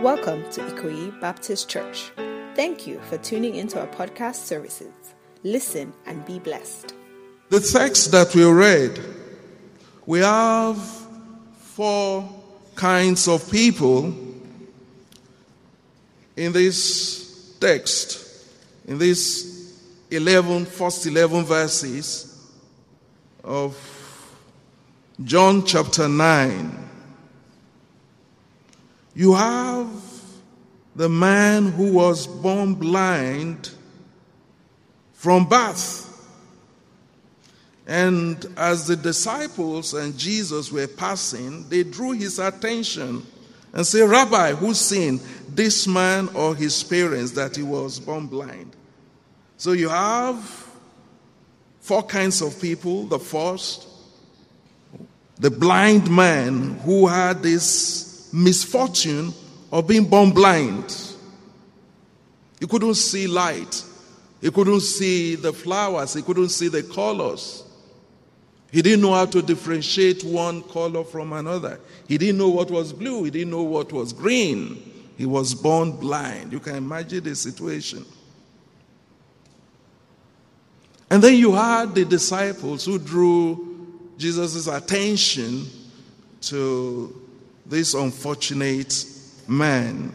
Welcome to Ikoyi Baptist Church. Thank you for tuning into our podcast services. Listen and be blessed. The text that we read, we have four kinds of people in this text, in these 11, first 11 verses of John chapter 9. You have the man who was born blind from birth. And as the disciples and Jesus were passing, they drew his attention and said, Rabbi, who sinned, this man or his parents, that he was born blind? So you have four kinds of people. The first, the blind man who had this misfortune of being born blind. He couldn't see light. He couldn't see the flowers. He couldn't see the colors. He didn't know how to differentiate one color from another. He didn't know what was blue. He didn't know what was green. He was born blind. You can imagine the situation. And then you had the disciples who drew Jesus' attention to this unfortunate man.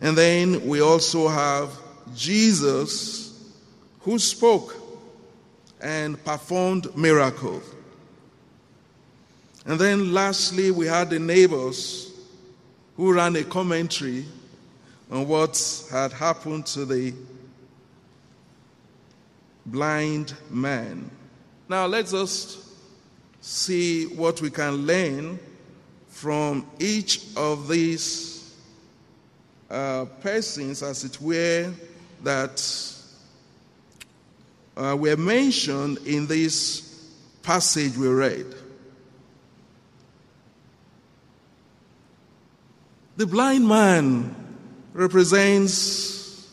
And then we also have Jesus who spoke and performed miracles. And then lastly, we had the neighbors who ran a commentary on what had happened to the blind man. Now, let's just see what we can learn from each of these uh, persons, as it were, that uh, were mentioned in this passage we read. The blind man represents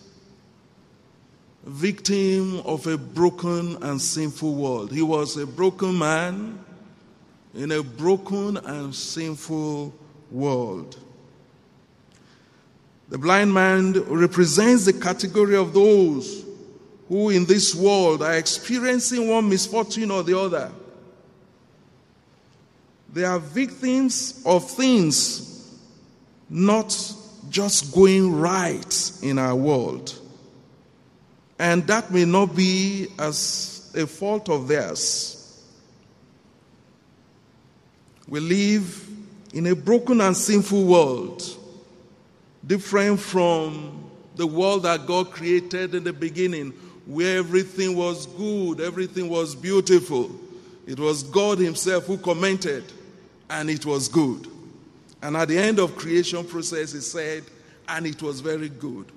victim of a broken and sinful world. He was a broken man in a broken and sinful world. The blind man represents the category of those who in this world are experiencing one misfortune or the other. They are victims of things not just going right in our world. And that may not be as a fault of theirs. We live in a broken and sinful world, different from the world that God created in the beginning, where everything was good, everything was beautiful. It was God Himself who commented, and it was good. And at the end of creation process, He said, and it was very good.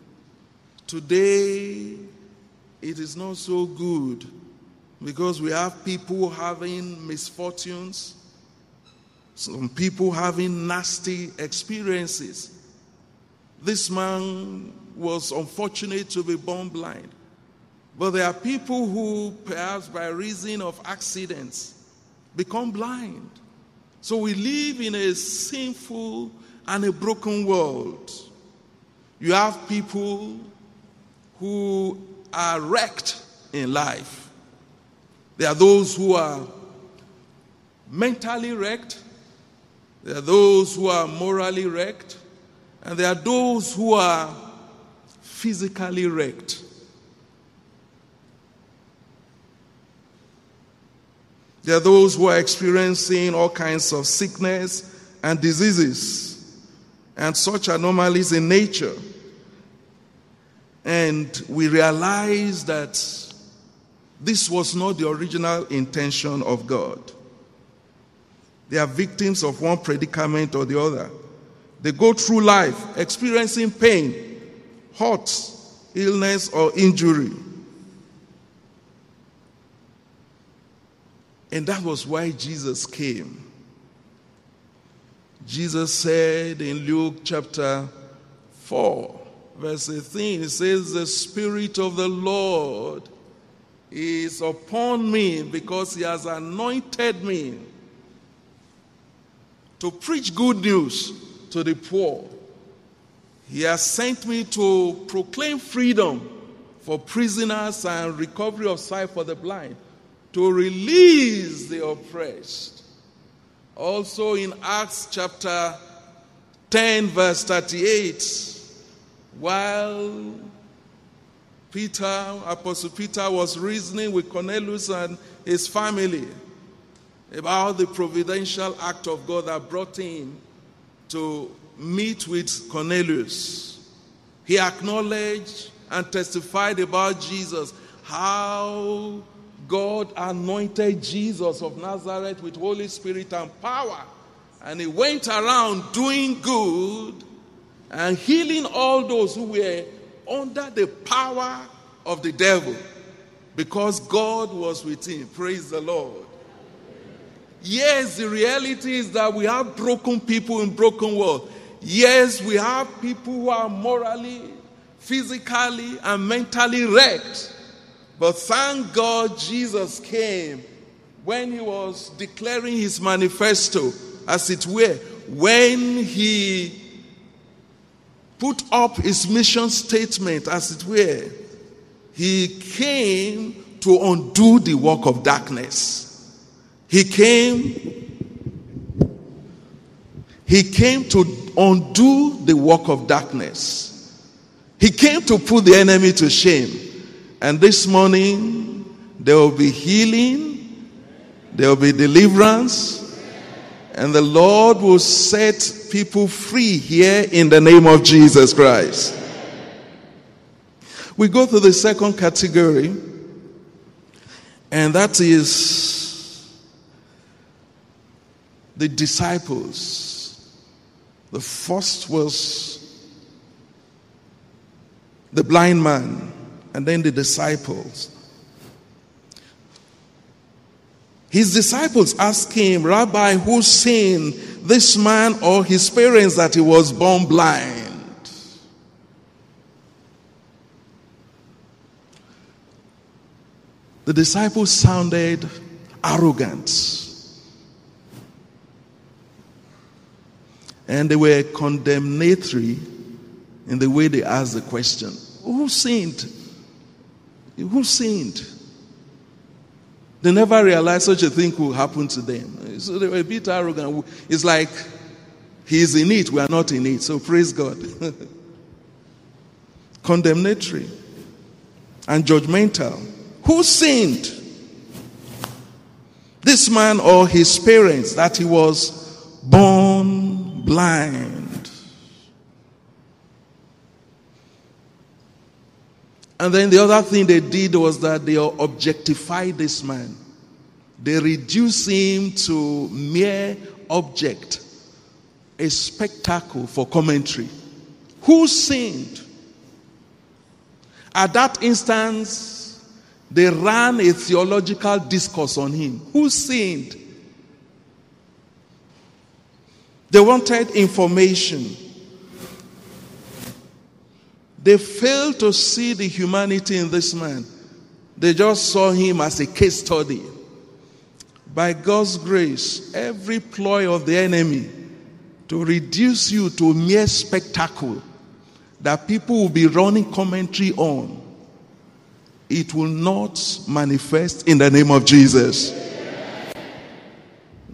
Today, it is not so good because we have people having misfortunes some people having nasty experiences. This man was unfortunate to be born blind. But there are people who, perhaps by reason of accidents, become blind. So we live in a sinful and a broken world. You have people who are wrecked in life. There are those who are mentally wrecked, there are those who are morally wrecked, and there are those who are physically wrecked. There are those who are experiencing all kinds of sickness and diseases and such anomalies in nature. And we realize that this was not the original intention of God. They are victims of one predicament or the other. They go through life experiencing pain, hurt, illness, or injury. And that was why Jesus came. Jesus said in Luke chapter 4, verse 18, He says, The Spirit of the Lord is upon me because He has anointed me to preach good news to the poor. He has sent me to proclaim freedom for prisoners and recovery of sight for the blind, to release the oppressed. Also in Acts chapter 10, verse 38, while Peter, Apostle Peter, was reasoning with Cornelius and his family about the providential act of God that brought him to meet with Cornelius. He acknowledged and testified about Jesus, how God anointed Jesus of Nazareth with Holy Spirit and power. And he went around doing good and healing all those who were under the power of the devil because God was with him. Praise the Lord. Yes, the reality is that we have broken people in broken world. Yes, we have people who are morally, physically, and mentally wrecked. But thank God Jesus came when he was declaring his manifesto, as it were, when he put up his mission statement, as it were, he came to undo the work of darkness. He came he came to undo the work of darkness. He came to put the enemy to shame. And this morning there will be healing, there will be deliverance, and the Lord will set people free here in the name of Jesus Christ. We go to the second category, and that is the disciples. The first was the blind man, and then the disciples. His disciples asked him, Rabbi, who sinned, this man or his parents, that he was born blind? The disciples sounded arrogant. And they were condemnatory in the way they asked the question Who sinned? Who sinned? They never realized such a thing could happen to them. So they were a bit arrogant. It's like, He's in it, we are not in it. So praise God. Condemnatory and judgmental. Who sinned? This man or his parents that he was born blind. And then the other thing they did was that they objectified this man. They reduced him to mere object, a spectacle for commentary. Who sinned? At that instance, they ran a theological discourse on him. Who sinned? They wanted information. They failed to see the humanity in this man. They just saw him as a case study. By God's grace, every ploy of the enemy to reduce you to a mere spectacle that people will be running commentary on, it will not manifest in the name of Jesus.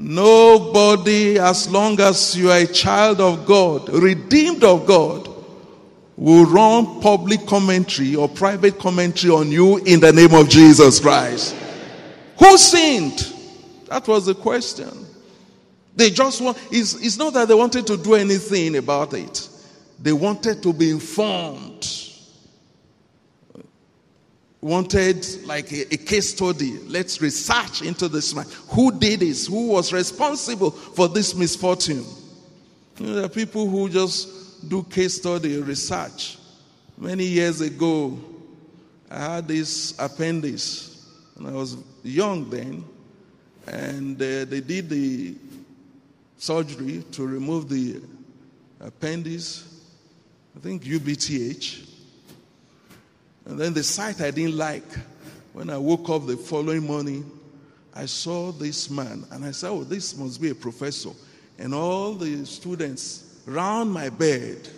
Nobody, as long as you are a child of God, redeemed of God, will run public commentary or private commentary on you in the name of Jesus Christ. Who sinned? That was the question. They just want, it's, it's not that they wanted to do anything about it, they wanted to be informed wanted like a, a, case study. Let's research into this man. Who did this? Who was responsible for this misfortune? You know, there are people who just do case study research. Many years ago, I had this appendix, and I was young then, and uh, they did the surgery to remove the appendix. I think UBTH. And then the sight I didn't like, when I woke up the following morning, I saw this man and I said, Oh, this must be a professor. And all the students round my bed,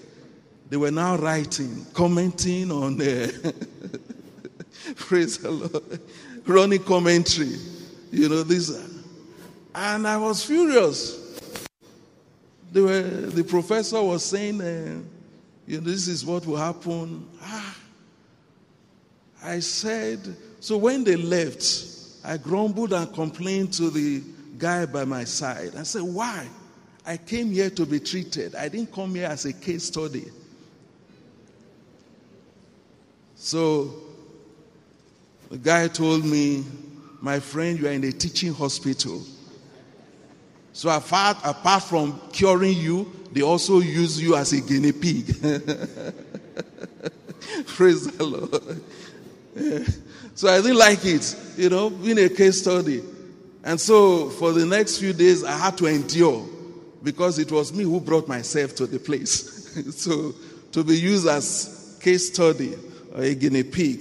they were now writing, commenting on the praise the Lord, running commentary. You know, this. And I was furious. Were, the professor was saying, uh, you know, this is what will happen. Ah. I said, so when they left, I grumbled and complained to the guy by my side. I said, why? I came here to be treated. I didn't come here as a case study. So the guy told me, my friend, you are in a teaching hospital. So apart, apart from curing you, they also use you as a guinea pig. Praise the Lord. So I didn't like it, you know, being a case study. And so for the next few days, I had to endure because it was me who brought myself to the place. so to be used as case study or a guinea pig.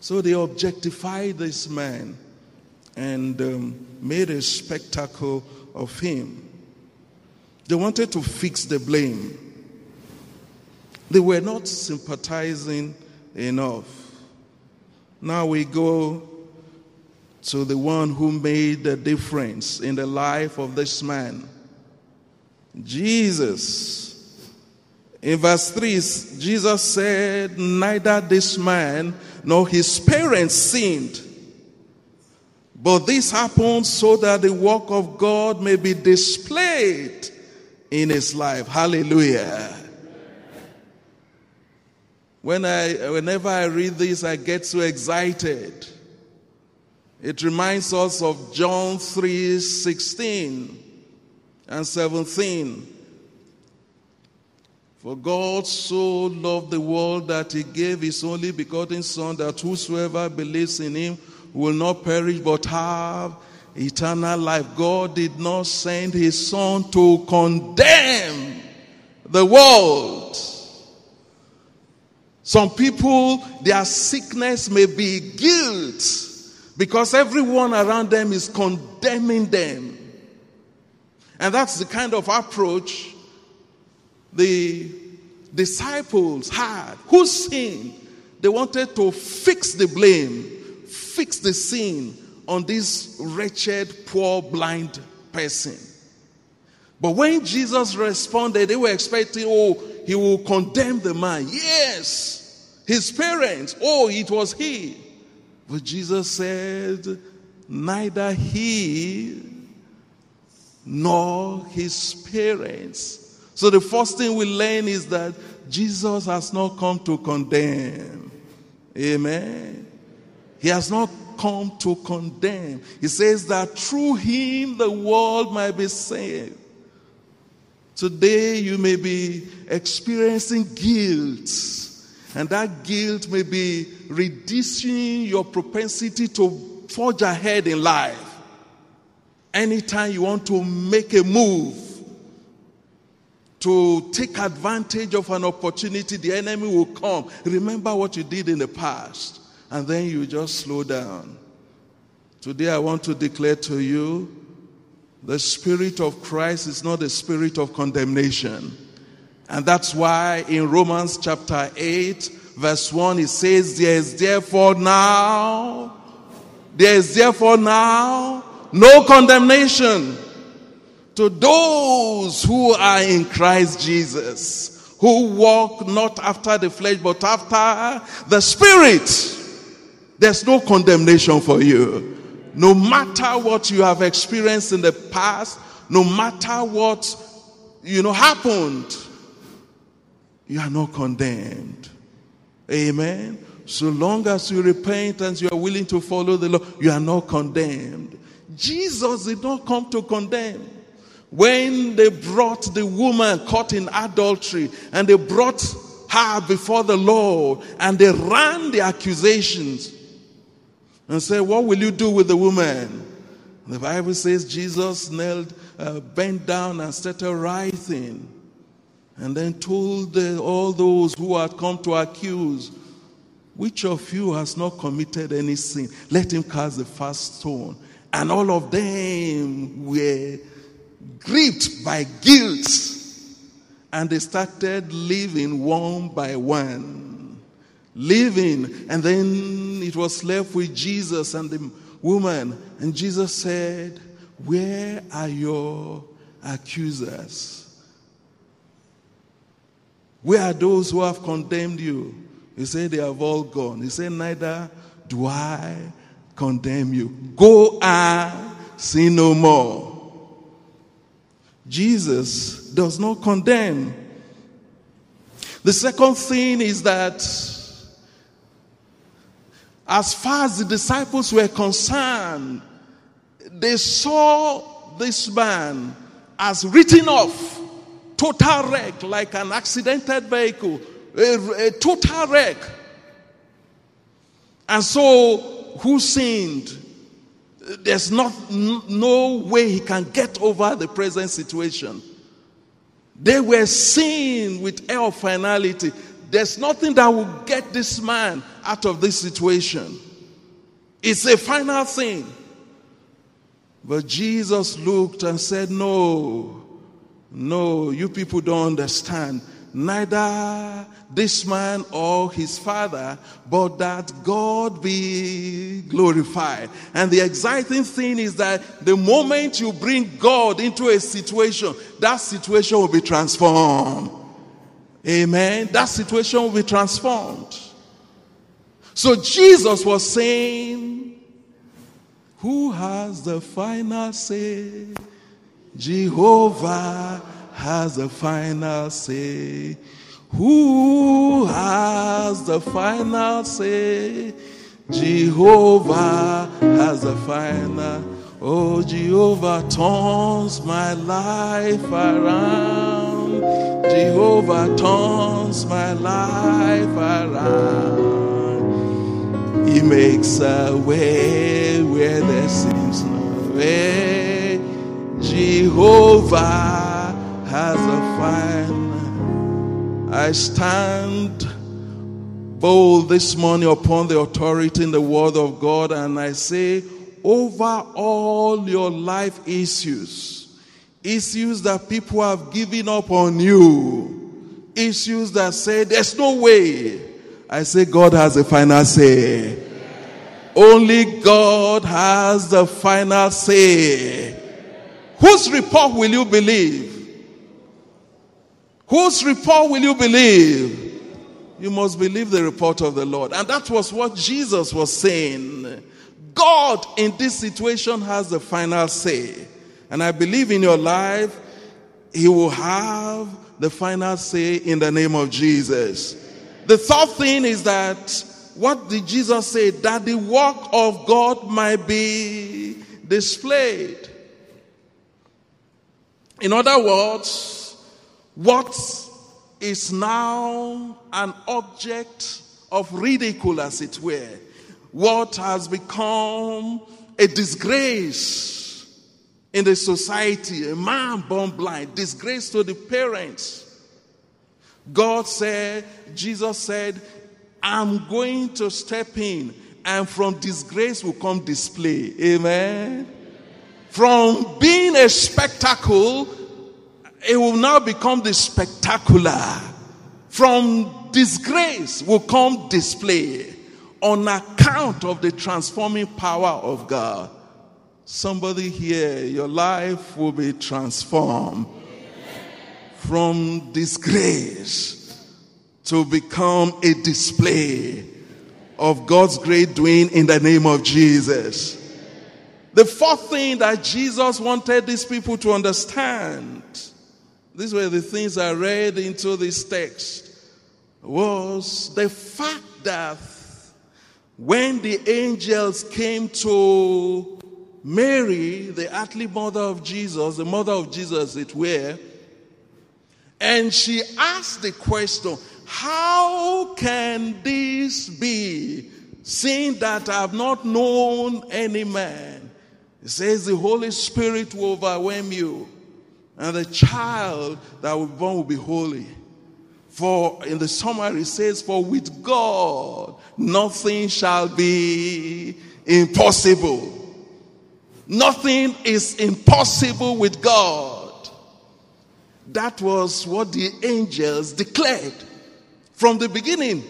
So they objectified this man and um, made a spectacle of him. They wanted to fix the blame. They were not sympathizing enough. Now we go to the one who made the difference in the life of this man Jesus. In verse 3, Jesus said, Neither this man nor his parents sinned but this happened so that the work of God may be displayed in his life. Hallelujah. When I, whenever I read this, I get so excited. It reminds us of John 3 16 and 17. For God so loved the world that he gave his only begotten Son, that whosoever believes in him will not perish but have eternal life. God did not send his son to condemn the world. Some people, their sickness may be guilt because everyone around them is condemning them. And that's the kind of approach the disciples had. Who sinned? They wanted to fix the blame fix the sin on this wretched, poor, blind person. But when Jesus responded, they were expecting, oh, he will condemn the man. Yes, his parents, oh, it was he. But Jesus said, neither he nor his parents. So the first thing we learn is that Jesus has not come to condemn. Amen. He has not come to condemn. He says that through him the world might be saved. Today you may be experiencing guilt, and that guilt may be reducing your propensity to forge ahead in life. Anytime you want to make a move, to take advantage of an opportunity, the enemy will come. Remember what you did in the past and then you just slow down. Today, I want to declare to you the Spirit of Christ is not a spirit of condemnation. And that's why in Romans chapter 8, verse 1, it says, There is therefore now, there is therefore now no condemnation to those who are in Christ Jesus, who walk not after the flesh, but after the Spirit. There's no condemnation for you. No matter what you have experienced in the past, no matter what, you know, happened, you are not condemned. Amen. So long as you repent and you are willing to follow the law, you are not condemned. Jesus did not come to condemn. When they brought the woman caught in adultery and they brought her before the Lord and they ran the accusations, and said, What will you do with the woman? The Bible says Jesus knelt, uh, bent down, and started writing. And then told all those who had come to accuse, Which of you has not committed any sin? Let him cast the first stone. And all of them were gripped by guilt, and they started living one by one. Living, and then it was left with Jesus and the woman, and Jesus said, Where are your accusers? Where are those who have condemned you? He said, They have all gone. He said, Neither do I condemn you. Go and sin no more. Jesus does not condemn. The second thing is that as far as the disciples were concerned, they saw this man as written off total wreck, like an accidented vehicle, a, a total wreck. And so, who sinned? There's not no way he can get over the present situation. They were seen with air of finality. There's nothing that will get this man out of this situation. It's a final thing. But Jesus looked and said, No, no, you people don't understand. Neither this man or his father, but that God be glorified. And the exciting thing is that the moment you bring God into a situation, that situation will be transformed. Amen. That situation will be transformed. So Jesus was saying, Who has the final say? Jehovah has the final say. Who has the final say? Jehovah has the final. Oh, Jehovah turns my life around. Jehovah turns my life around. He makes a way where there seems no way. Jehovah has a fine. I stand bold this morning upon the authority in the word of God and I say, over all your life issues, issues that people have given up on you, issues that say, there's no way. I say, God has a final say. Only God has the final say. Whose report will you believe? Whose report will you believe? You must believe the report of the Lord. And that was what Jesus was saying. God in this situation has the final say. And I believe in your life, He will have the final say in the name of Jesus. The third thing is that what did Jesus say? That the work of God might be displayed. In other words, what is now an object of ridicule, as it were, what has become a disgrace in the society, a man born blind, disgrace to the parents. God said, Jesus said, I'm going to step in, and from disgrace will come display. Amen. From being a spectacle, it will now become the spectacular. From disgrace will come display on account of the transforming power of God. Somebody here, your life will be transformed from disgrace to become a display of God's great doing in the name of Jesus. The fourth thing that Jesus wanted these people to understand, these were the things I read into this text, was the fact that when the angels came to Mary, the earthly mother of Jesus, the mother of Jesus, it were, and she asked the question, How can this be, seeing that I have not known any man? It says the Holy Spirit will overwhelm you, and the child that will be born will be holy. For in the summary, it says, For with God nothing shall be impossible. Nothing is impossible with God. That was what the angels declared from the beginning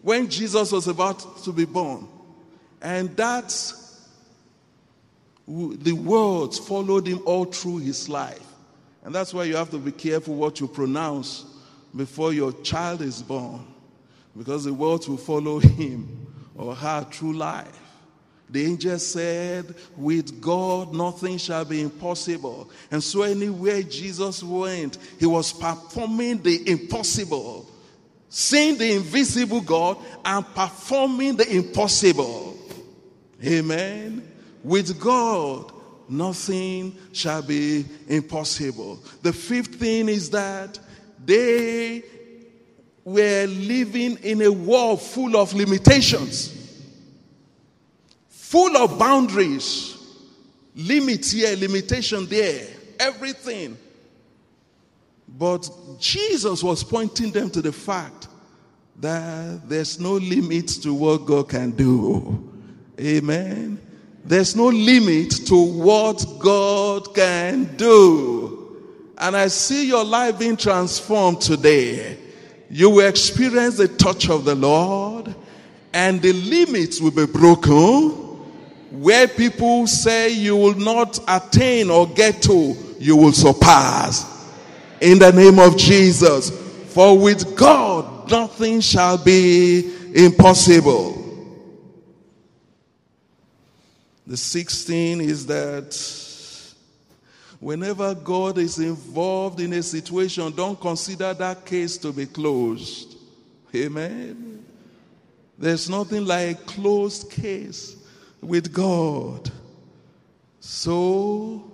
when Jesus was about to be born. And that the words followed him all through his life. And that's why you have to be careful what you pronounce before your child is born, because the words will follow him or her through life. The angel said, With God nothing shall be impossible. And so, anywhere Jesus went, he was performing the impossible, seeing the invisible God and performing the impossible. Amen. With God, nothing shall be impossible. The fifth thing is that they were living in a world full of limitations, full of boundaries, limit here, limitation there, everything. But Jesus was pointing them to the fact that there's no limit to what God can do. Amen. There's no limit to what God can do. And I see your life being transformed today. You will experience the touch of the Lord, and the limits will be broken. Where people say you will not attain or get to, you will surpass. In the name of Jesus. For with God, nothing shall be impossible. The 16 is that whenever God is involved in a situation, don't consider that case to be closed. Amen. There's nothing like a closed case with God. So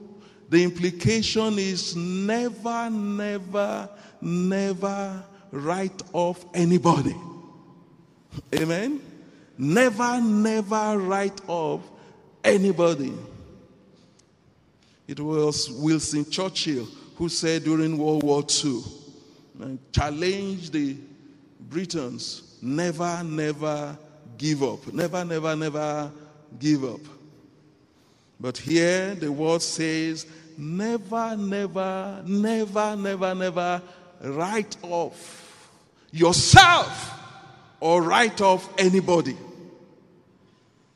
the implication is never, never, never write off anybody. Amen. Never, never write off anybody. It was Winston Churchill who said during World War II, challenge the Britons, never, never give up. Never, never, never give up. But here the word says, never, never, never, never, never write off yourself or write off anybody.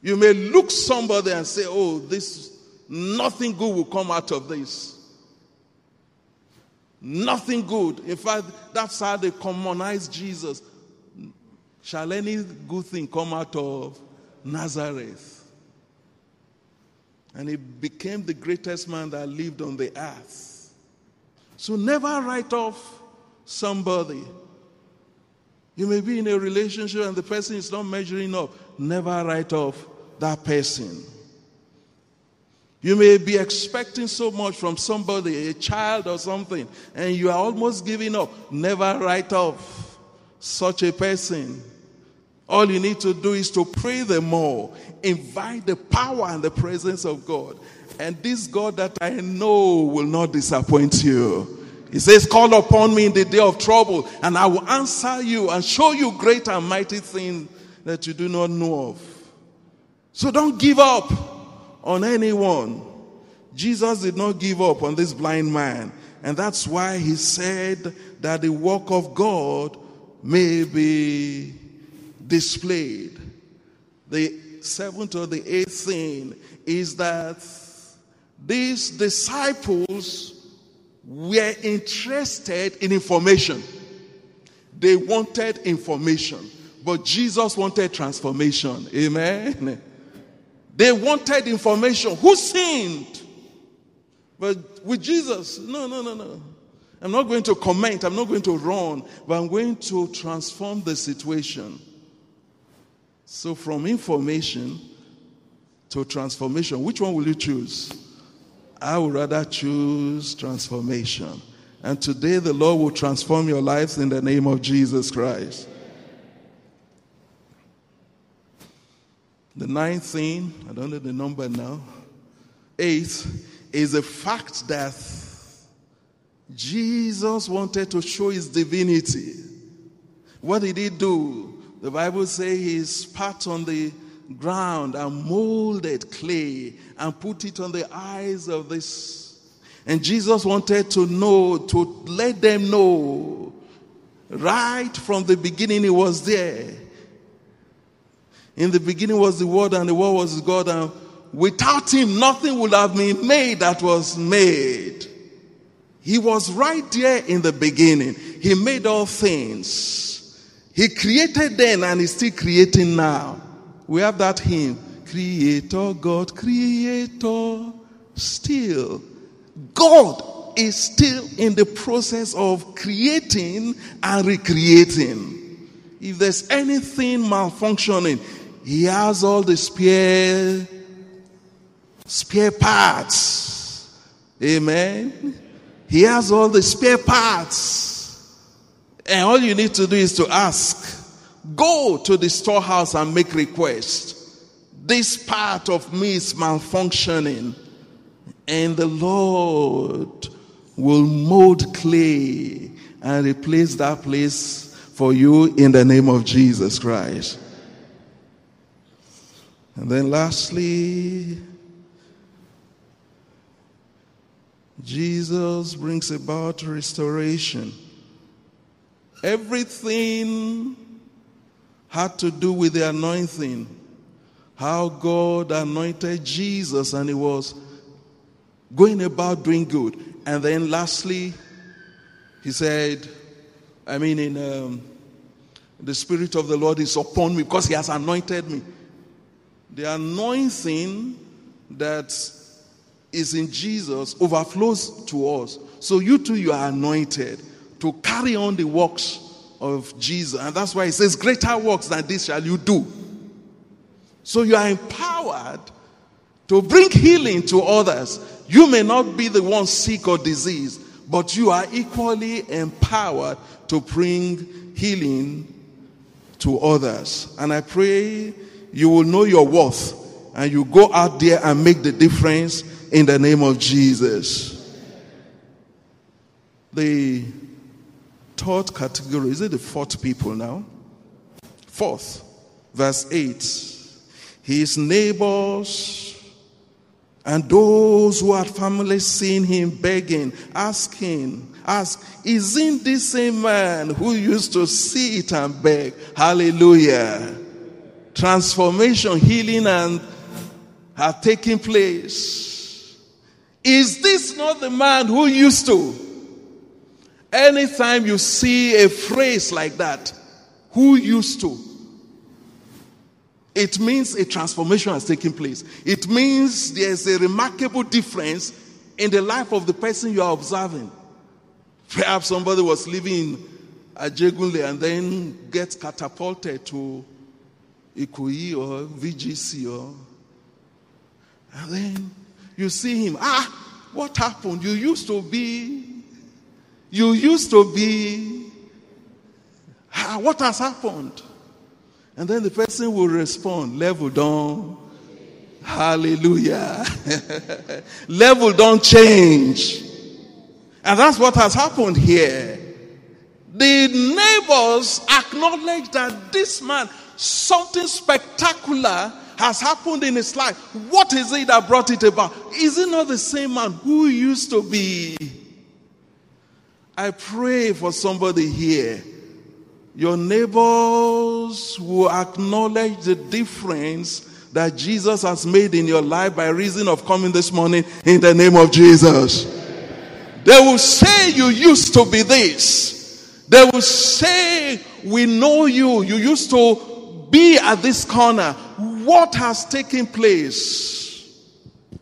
You may look somebody and say, oh, this, nothing good will come out of this. Nothing good. In fact, that's how they commonize Jesus. Shall any good thing come out of Nazareth? And he became the greatest man that lived on the earth. So never write off somebody. You may be in a relationship and the person is not measuring up. Never write off that person. You may be expecting so much from somebody, a child or something, and you are almost giving up. Never write off such a person. All you need to do is to pray the more, invite the power and the presence of God. And this God that I know will not disappoint you. He says, Call upon me in the day of trouble, and I will answer you and show you great and mighty things that you do not know of. So don't give up on anyone. Jesus did not give up on this blind man. And that's why he said that the work of God may be displayed. The seventh or the eighth thing is that these disciples were interested in information. They wanted information, but Jesus wanted transformation. Amen. They wanted information. Who sinned? But with Jesus, no, no, no, no. I'm not going to comment, I'm not going to run, but I'm going to transform the situation. So, from information to transformation, which one will you choose? I would rather choose transformation. And today, the Lord will transform your lives in the name of Jesus Christ. The ninth thing, I don't know the number now, eighth, is the fact that Jesus wanted to show his divinity. What did he do? The Bible says he spat on the ground and molded clay and put it on the eyes of this. And Jesus wanted to know, to let them know, right from the beginning, He was there. In the beginning was the Word, and the Word was God, and without Him, nothing would have been made that was made. He was right there in the beginning. He made all things. He created then and is still creating now. We have that hymn Creator, God, Creator, still. God is still in the process of creating and recreating. If there's anything malfunctioning, He has all the spare, spare parts. Amen. He has all the spare parts. And all you need to do is to ask. Go to the storehouse and make request. This part of me is malfunctioning. And the Lord will mold clay and replace that place for you in the name of Jesus Christ. And then lastly, Jesus brings about restoration. Everything had to do with the anointing. How God anointed Jesus and he was going about doing good. And then lastly, he said, I mean, in um, the Spirit of the Lord is upon me because he has anointed me. The anointing that is in Jesus overflows to us. So you too, you are anointed to carry on the works of Jesus. And that's why he says, Greater works than this shall you do. So you are empowered to bring healing to others. You may not be the one sick or diseased, but you are equally empowered to bring healing to others. And I pray you will know your worth and you go out there and make the difference in the name of Jesus. The third category, is it the fourth people now? Fourth, verse 8. His neighbors and those who had family seen him begging, asking, ask, isn't this same man who used to sit and beg? Hallelujah. Transformation, healing, and have taken place. Is this not the man who used to? Anytime you see a phrase like that, who used to, it means a transformation has taken place. It means there's a remarkable difference in the life of the person you are observing. Perhaps somebody was living in Ajegunle and then gets catapulted to Ikoyi or VGC or and then you see him. Ah, what happened? You used to be you used to be, ah, what has happened? And then the person will respond, level down. Hallelujah. level don't change. And that's what has happened here. The neighbors acknowledge that this man, something spectacular has happened in his life. What is it that brought it about? Is it not the same man who used to be? I pray for somebody here. Your neighbors will acknowledge the difference that Jesus has made in your life by reason of coming this morning in the name of Jesus. They will say you used to be this. They will say we know you. You used to be at this corner. What has taken place?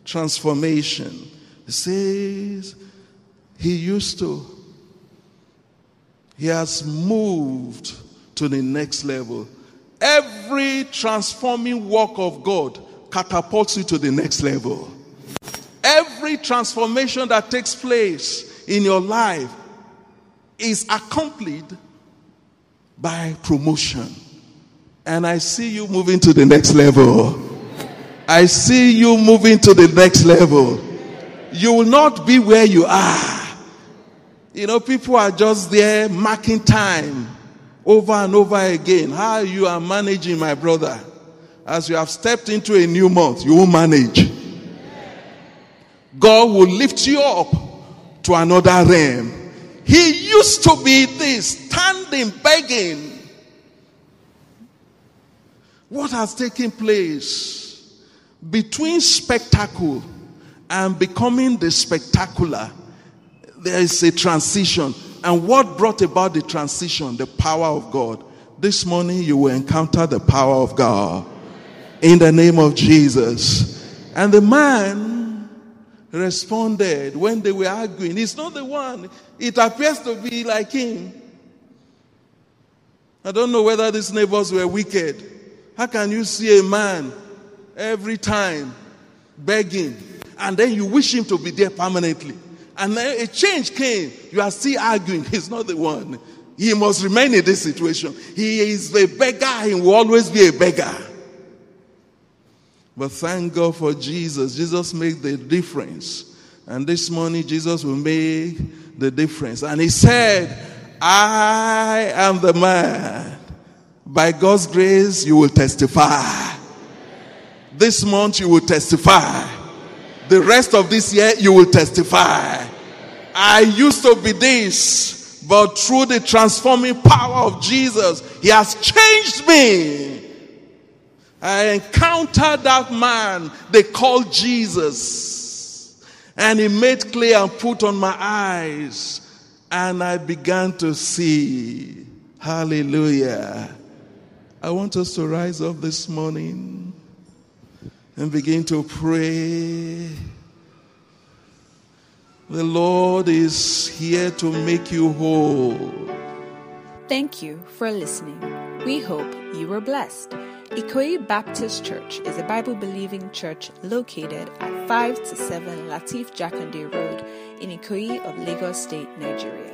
Transformation. It says he used to he has moved to the next level. Every transforming work of God catapults you to the next level. Every transformation that takes place in your life is accompanied by promotion. And I see you moving to the next level. I see you moving to the next level. You will not be where you are. You know, people are just there marking time over and over again. How you are managing, my brother. as you have stepped into a new month, you will manage. God will lift you up to another realm. He used to be this, standing, begging. What has taken place between spectacle and becoming the spectacular? There is a transition. And what brought about the transition? The power of God. This morning you will encounter the power of God in the name of Jesus. And the man responded when they were arguing. He's not the one. It appears to be like him. I don't know whether these neighbors were wicked. How can you see a man every time begging and then you wish him to be there permanently? And a change came. You are still arguing. He's not the one. He must remain in this situation. He is a beggar. He will always be a beggar. But thank God for Jesus. Jesus made the difference. And this morning, Jesus will make the difference. And he said, I am the man. By God's grace, you will testify. This month, you will testify. The rest of this year, you will testify. I used to be this, but through the transforming power of Jesus, He has changed me. I encountered that man they called Jesus. And he made clear and put on my eyes. And I began to see. Hallelujah. I want us to rise up this morning and begin to pray. The Lord is here to make you whole. Thank you for listening. We hope you were blessed. Ikoyi Baptist Church is a Bible believing church located at 5 to 7 Lateef Jakande Road in Ikoyi of Lagos State, Nigeria.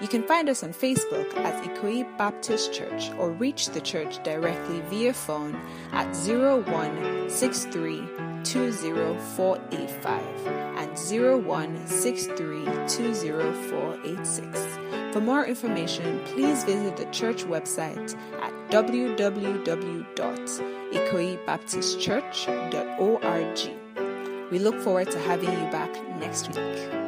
You can find us on Facebook as Ikoyi Baptist Church or reach the church directly via phone at 0163204485 and 0163204486. For more information, please visit the church website at www.ikoyibaptistchurch.org. We look forward to having you back next week.